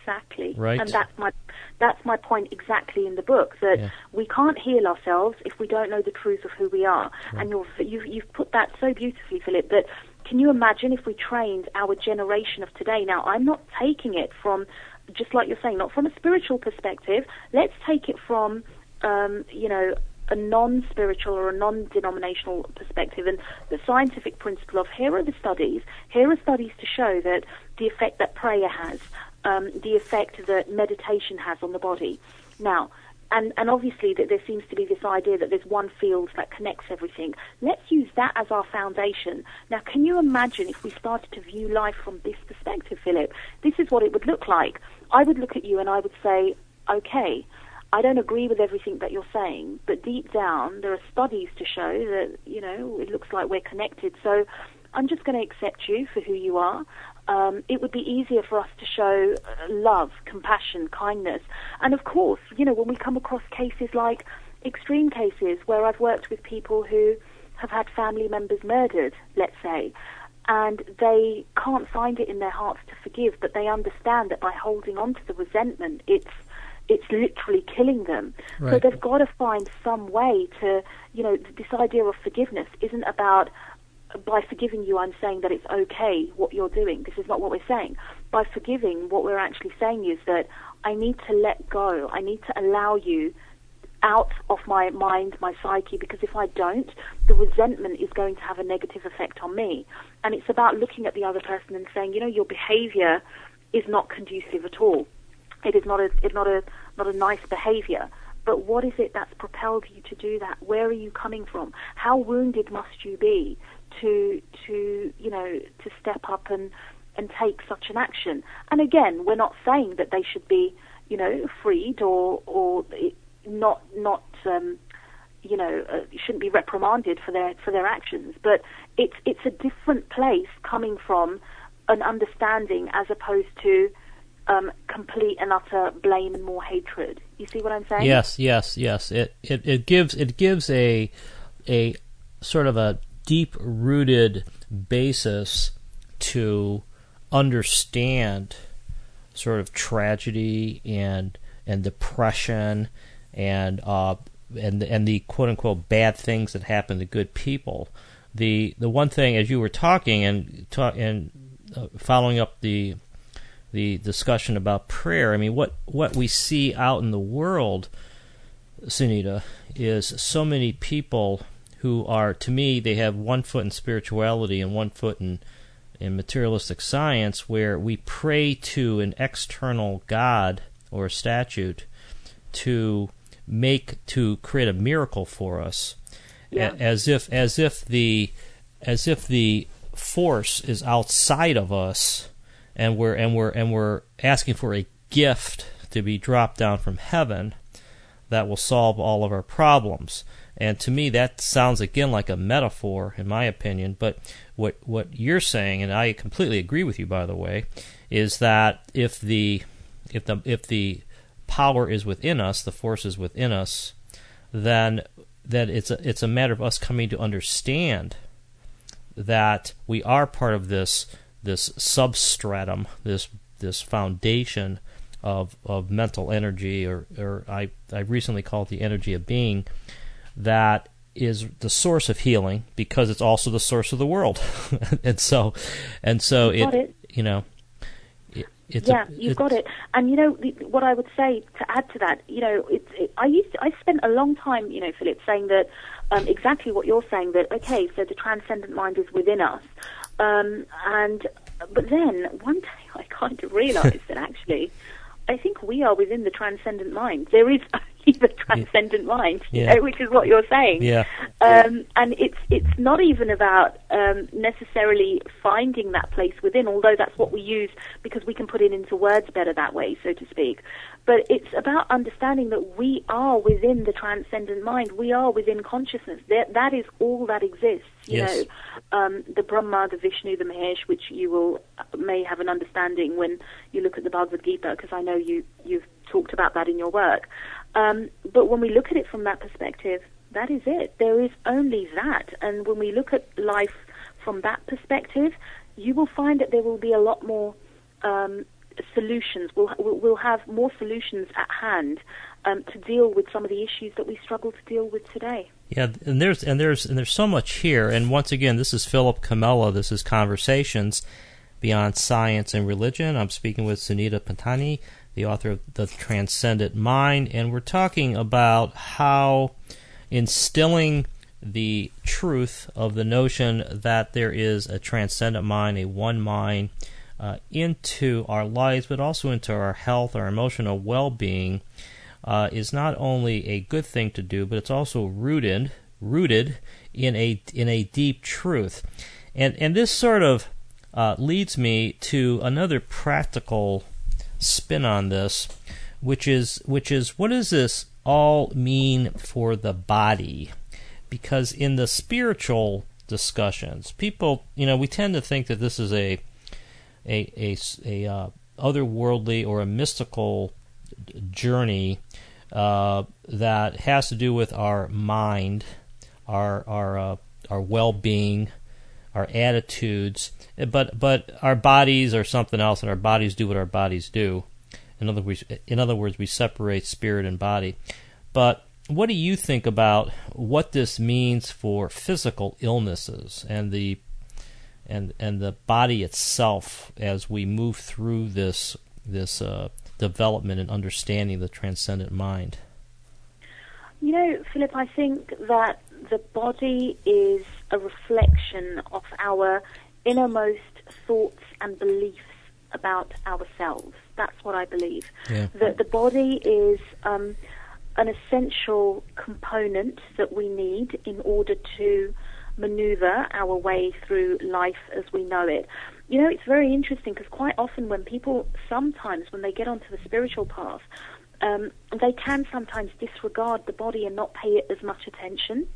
Exactly. Right. And that's my that's my point exactly in the book that Yeah. we can't heal ourselves if we don't know the truth of who we are. And you're, you've you've put that so beautifully, Philip. That can you imagine if we trained our generation of today? Now, I'm not taking it from just like you're saying, not from a spiritual perspective. Let's take it from um, you know a non-spiritual or a non-denominational perspective and the scientific principle of here are the studies here are studies to show that the effect that prayer has um, the effect that meditation has on the body now and, and obviously that there seems to be this idea that there's one field that connects everything. Let's use that as our foundation. Now, can you imagine if we started to view life from this perspective, Philip? This is what it would look like. I would look at you and I would say, okay, I don't agree with everything that you're saying, but deep down, there are studies to show that, you know, it looks like we're connected. So I'm just going to accept you for who you are. Um, it would be easier for us to show uh, love, compassion, kindness. And of course, you know, when we come across cases like extreme cases where I've worked with people who have had family members murdered, let's say, and they can't find it in their hearts to forgive, but they understand that by holding on to the resentment, it's it's literally killing them. Right. So they've got to find some way to, you know, this idea of forgiveness isn't about by forgiving you, I'm saying that it's okay what you're doing. This is not what we're saying. By forgiving, what we're actually saying is that I need to let go. I need to allow you out of my mind, my psyche, because if I don't, the resentment is going to have a negative effect on me. And it's about looking at the other person and saying, you know, your behavior is not conducive at all. It is not a, it's not a, not a nice behavior. But what is it that's propelled you to do that? Where are you coming from? How wounded must you be to, to, you know, to step up and, and take such an action? And again, we're not saying that they should be, you know, freed or, or not not um, you know uh, shouldn't be reprimanded for their for their actions. But it's it's a different place coming from an understanding as opposed to um, complete and utter blame and more hatred. You see what I'm saying? Yes, yes, yes. It it, it gives it gives a a sort of a deep rooted basis to understand sort of tragedy and and depression and uh, and and the quote unquote bad things that happen to good people. The the one thing as you were talking and ta- and uh, following up the the discussion about prayer, I mean what what we see out in the world, Sunita, is so many people who are to me they have one foot in spirituality and one foot in in materialistic science where we pray to an external god or statute to make to create a miracle for us, yeah. as if as if the as if the force is outside of us, and we're and we're and we're asking for a gift to be dropped down from heaven that will solve all of our problems. And to me, that sounds again like a metaphor, in my opinion. But what what you're saying, and I completely agree with you, by the way, is that if the if the if the power is within us, the force is within us, then that it's a, it's a matter of us coming to understand that we are part of this this substratum, this this foundation of of mental energy, or or I I recently called it the energy of being, that is the source of healing because it's also the source of the world, and so and so it, it you know it's yeah, a, you've got it. And you know what I would say to add to that, you know, it's it, I used to, I spent a long time, you know, Philip, saying that um, exactly what you're saying. That okay, so the transcendent mind is within us, um, and but then one day I kind of realised that actually, I think we are within the transcendent mind. There is the transcendent yeah. mind, yeah. know, which is what you're saying. Yeah. Um, and it's it's not even about um, necessarily finding that place within, although that's what we use because we can put it into words better that way, so to speak. But it's about understanding that we are within the transcendent mind. We are within consciousness. That that is all that exists. You yes. know, um, the Brahma, the Vishnu, the Mahesh, which you will uh, may have an understanding when you look at the Bhagavad Gita, because I know you you've talked about that in your work. Um, but when we look at it from that perspective, that is it. There is only that. And when we look at life from that perspective, you will find that there will be a lot more um, solutions. We'll, we'll have more solutions at hand um, to deal with some of the issues that we struggle to deal with today. Yeah, and there's and there's and there's so much here. And once again, this is Philip Comella. This is Conversations Beyond Science and Religion. I'm speaking with Sunita Pattani the author of The Transcendent Mind, and we're talking about how instilling the truth of the notion that there is a transcendent mind, a one mind, uh, into our lives, but also into our health, our emotional well being, uh, is not only a good thing to do, but it's also rooted rooted in a in a deep truth. And and this sort of uh, leads me to another practical spin on this, which is which is what does this all mean for the body? Because in the spiritual discussions, people, you know, we tend to think that this is a a a, a uh, otherworldly or a mystical journey uh, that has to do with our mind, our our uh, our well-being, our attitudes, but but our bodies are something else, and our bodies do what our bodies do. In other words, in other words, we separate spirit and body. But what do you think about what this means for physical illnesses and the and and the body itself as we move through this this uh, development and understanding the transcendent mind? You know, Philip, I think that the body is a reflection of our innermost thoughts and beliefs about ourselves. That's what I believe. Yeah. That the body is um, an essential component that we need in order to maneuver our way through life as we know it. You know, it's very interesting because quite often when people, sometimes when they get onto the spiritual path, um, they can sometimes disregard the body and not pay it as much attention.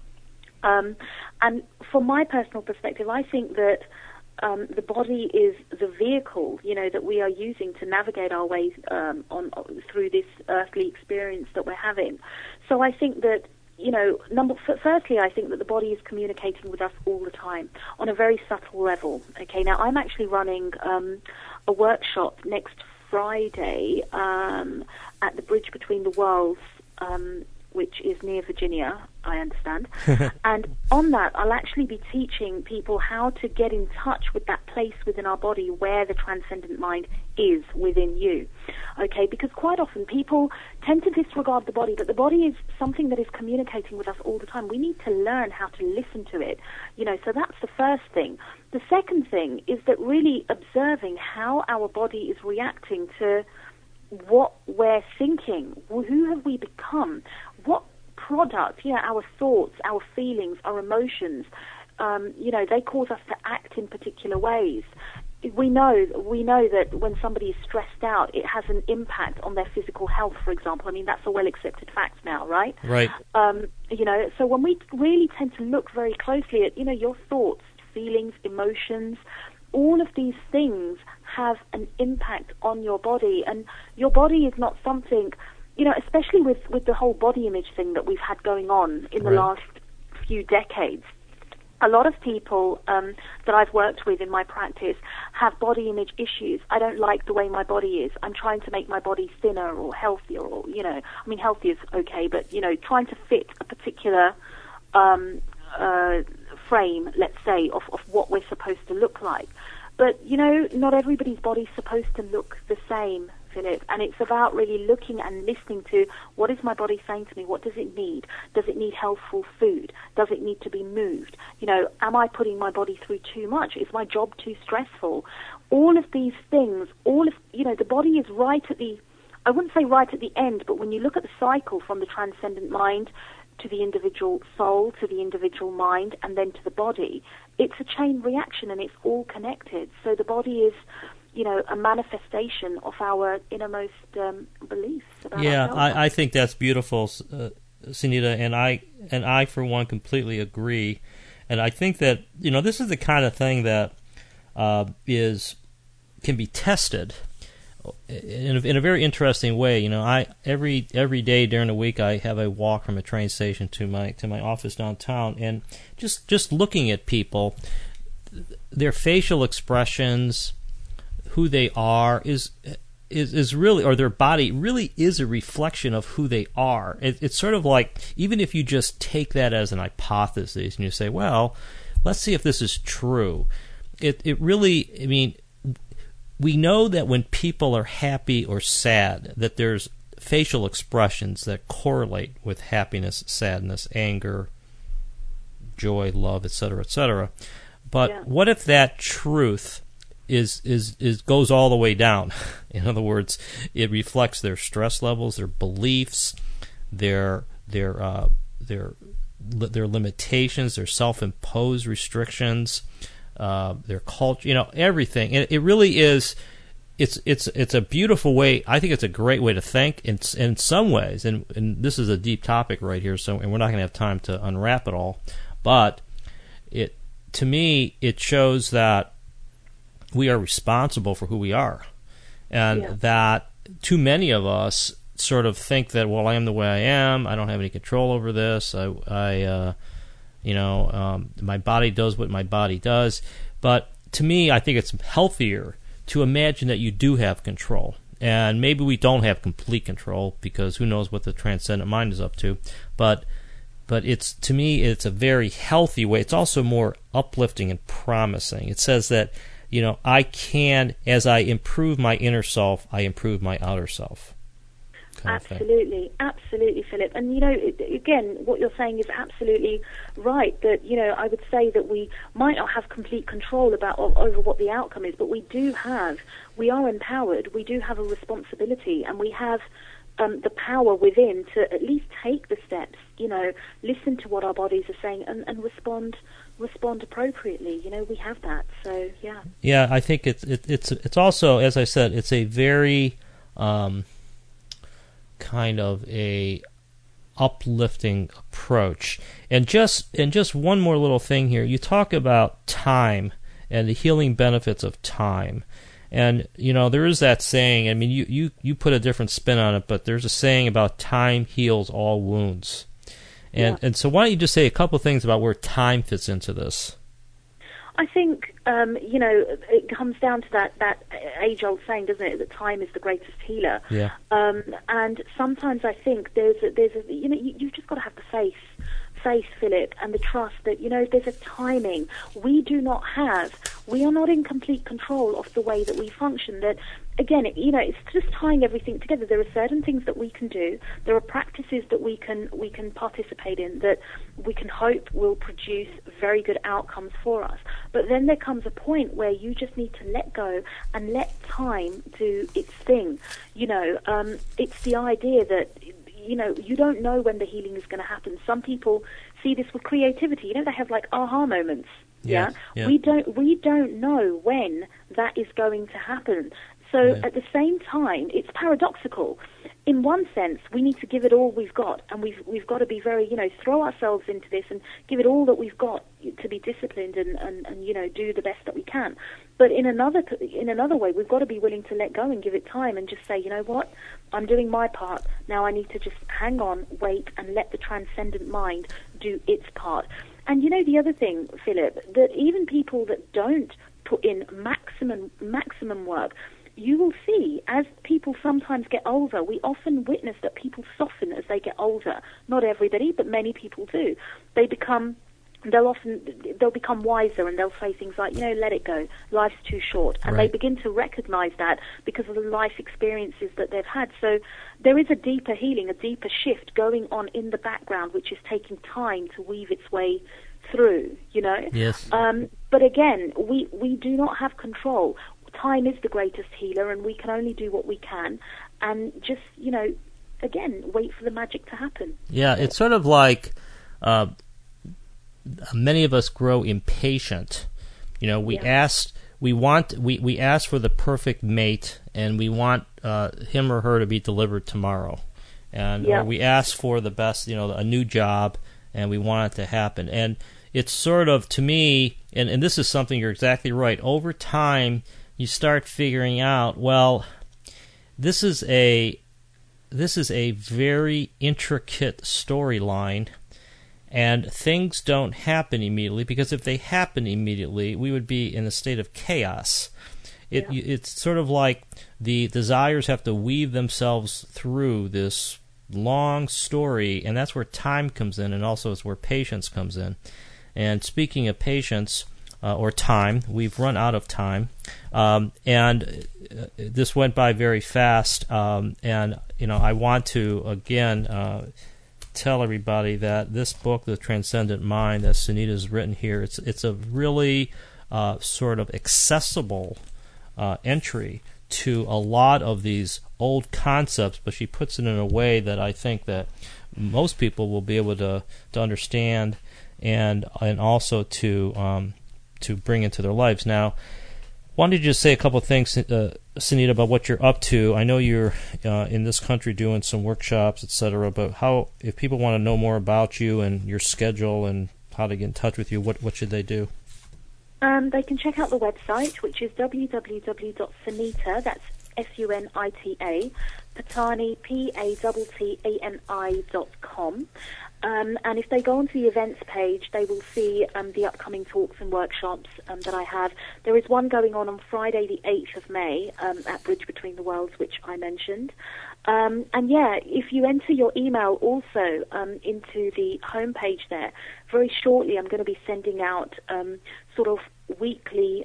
Um, and from my personal perspective, I think that um, the body is the vehicle, you know, that we are using to navigate our way um, on through this earthly experience that we're having. So I think that you know, number firstly, I think that the body is communicating with us all the time on a very subtle level. Okay, now I'm actually running um, a workshop next Friday um, at the Bridge Between the Worlds um, which is near Virginia, I understand. and on that, I'll actually be teaching people how to get in touch with that place within our body where the transcendent mind is within you. Okay, because quite often people tend to disregard the body, but the body is something that is communicating with us all the time. We need to learn how to listen to it. You know, so that's the first thing. The second thing is that really observing how our body is reacting to what we're thinking. Who have we become? What product, you know, our thoughts, our feelings, our emotions, um, you know, they cause us to act in particular ways. We know we know that when somebody is stressed out, it has an impact on their physical health. For example, I mean that's a well accepted fact now, right? Right. Um, you know, so when we really tend to look very closely at you know your thoughts, feelings, emotions, all of these things have an impact on your body, and your body is not something, you know, especially with with the whole body image thing that we've had going on in the right. last few decades. A lot of people um, that I've worked with in my practice have body image issues. I don't like the way my body is. I'm trying to make my body thinner or healthier, or you know, I mean, healthy is okay, but you know, trying to fit a particular um, uh, frame, let's say, of, of what we're supposed to look like. But, you know, not everybody's body's supposed to look the same, Philip. And it's about really looking and listening to what is my body saying to me? What does it need? Does it need healthful food? Does it need to be moved? You know, am I putting my body through too much? Is my job too stressful? All of these things, all of, you know, the body is right at the, I wouldn't say right at the end, but when you look at the cycle from the transcendent mind to the individual soul, to the individual mind, and then to the body, it's a chain reaction and it's all connected. So the body is, you know, a manifestation of our innermost um, beliefs. Yeah. I, I think that's beautiful, uh, Sunita, and I and I for one completely agree. And I think that you know this is the kind of thing that uh, is can be tested in a, in a very interesting way. You know, I every every day during the week I have a walk from a train station to my to my office downtown, and just just looking at people, their facial expressions, who they are, is is is really or their body really is a reflection of who they are. It, it's sort of like even if you just take that as an hypothesis and you say, well, let's see if this is true. It it really, I mean we know that when people are happy or sad, that there's facial expressions that correlate with happiness, sadness, anger, joy, love, etc., etc. But Yeah. what if that truth is is is goes all the way down? In other words, it reflects their stress levels, their beliefs, their their uh, their their limitations, their self-imposed restrictions, uh, their culture, you know, everything. It, really is. it's it's it's a beautiful way. I think it's a great way to think in in some ways, and and this is a deep topic right here. So, and we're not going to have time to unwrap it all, but it to me it shows that we are responsible for who we are, and Yeah. that too many of us sort of think that well, I am the way I am. I don't have any control over this. I I uh, you know um, my body does what my body does, but to me, I think it's healthier to imagine that you do have control. And maybe we don't have complete control because who knows what the transcendent mind is up to. But but it's to me it's a very healthy way. It's also more uplifting and promising. It says that you know I can as I improve my inner self, I improve my outer self. Absolutely, absolutely, Philip. And you know, again, what you're saying is absolutely right. That you know, I would say that we might not have complete control about over what the outcome is, but we do have. We are empowered. We do have a responsibility, and we have. Um, the power within to at least take the steps, you know, listen to what our bodies are saying and, and respond respond appropriately. You know, we have that. So yeah. Yeah, I think it's it, it's it's also as I said, it's a very um, kind of a uplifting approach. And just and just one more little thing here. You talk about time and the healing benefits of time. And you know, there is that saying, I mean you, you, you put a different spin on it, but there's a saying about time heals all wounds. And Yeah. and so why don't you just say a couple of things about where time fits into this? I think um, you know it comes down to that that age-old saying, doesn't it? That time is the greatest healer. Yeah. Um, and sometimes I think there's a, there's a, you know you, you've just got to have the faith, faith, Philip, and the trust that you know there's a timing. We do not have. We are not in complete control of the way that we function. That again, it, you know, it's just tying everything together. There are certain things that we can do. There are practices that we can we can participate in that we can hope will produce very good outcomes for us. But then there comes a point where you just need to let go and let time do its thing. You know, um, it's the idea that you know you don't know when the healing is going to happen. Some people see this with creativity. You know, they have like aha moments. Yeah, Yeah, yeah. we don't we don't know when that is going to happen. So Yeah. at the same time, it's paradoxical. In one sense, we need to give it all we've got, and we've we've got to be very, you know, throw ourselves into this and give it all that we've got to be disciplined and, and, and you know do the best that we can. But in another in another way, we've got to be willing to let go and give it time and just say, you know what, I'm doing my part. Now I need to just hang on, wait, and let the transcendent mind do its part. And you know the other thing, Philip, that even people that don't put in maximum maximum work, you will see as people sometimes get older, we often witness that people soften as they get older. Not everybody, but many people do. They become they'll often they'll become wiser and they'll say things like, you know, let it go. Life's too short. And Right. they begin to recognize that because of the life experiences that they've had. So there is a deeper healing, a deeper shift going on in the background which is taking time to weave its way through, you know? Yes. Um, but again, we, we do not have control. Time is the greatest healer, and we can only do what we can. And just, you know, again, wait for the magic to happen. Yeah, it's sort of like uh, many of us grow impatient. You know, we Yeah. ask, we want, we, we ask for the perfect mate, and we want uh, him or her to be delivered tomorrow, and Yeah. or we ask for the best, you know, a new job, and we want it to happen. And it's sort of to me, and, and this is something you're exactly right. Over time, you start figuring out, well, this is a this is a very intricate storyline and things don't happen immediately because if they happen immediately we would be in a state of chaos it Yeah. it's sort of like the desires have to weave themselves through this long story and that's where time comes in and also it's where patience comes in and speaking of patience uh, or time, we've run out of time, um, and uh, this went by very fast. Um, and you know, I want to again uh, tell everybody that this book, The Transcendent Mind, that Sunita's written here, it's it's a really uh, sort of accessible uh, entry to a lot of these old concepts, but she puts it in a way that I think that most people will be able to to understand and and also to um, to bring into their lives. Now, wanted to just say a couple of things, uh, Sunita, about what you're up to. I know you're uh, in this country doing some workshops, etc. But how, if people want to know more about you and your schedule and how to get in touch with you, what what should they do? Um, they can check out the website, which is www.sunita. That's S-U-N-I-T-A, Pattani, P-A-T-T-A-N-I dot com. Um, and if they go onto the events page, they will see um, the upcoming talks and workshops um, that I have. There is one going on on Friday, the 8th of May, um, at Bridge Between the Worlds, which I mentioned. Um, and yeah, if you enter your email also um, into the homepage there, very shortly I'm going to be sending out sort of weekly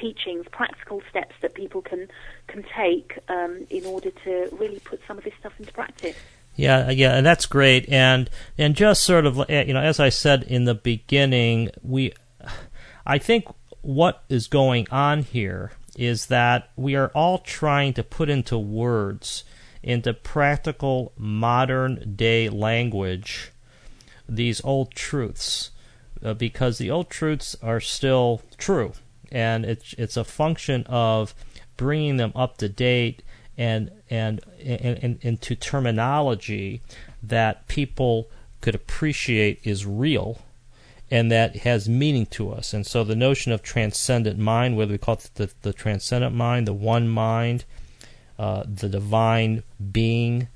teachings, practical steps that people can can take in order to really put some of this stuff into practice. Yeah, yeah, and that's great. And and just sort of eh, you know, as I said in the beginning, we, I think what is going on here is that we are all trying to put into words, into practical modern day language, these old truths, uh, because the old truths are still true, and it's it's a function of bringing them up to date and and, into terminology that people could appreciate is real and that has meaning to us. And so the notion of transcendent mind, whether we call it the, the transcendent mind, the one mind, uh, the divine being,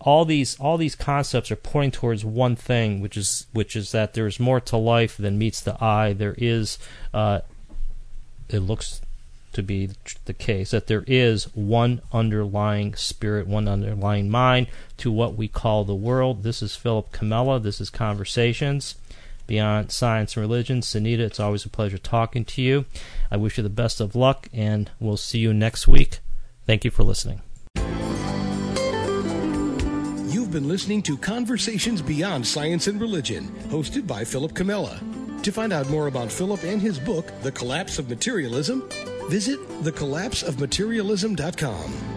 all these all these concepts are pointing towards one thing, which is which is that there is more to life than meets the eye. There is, uh, it looks to be the case that there is one underlying spirit, one underlying mind to what we call the world. This is Philip Comella. This is Conversations Beyond Science and Religion. Sunita, it's always a pleasure talking to you. I wish you the best of luck, and we'll see you next week. Thank you for listening. You've been listening to Conversations Beyond Science and Religion, hosted by Philip Comella. To find out more about Philip and his book, The Collapse of Materialism, visit thecollapseofmaterialism.com.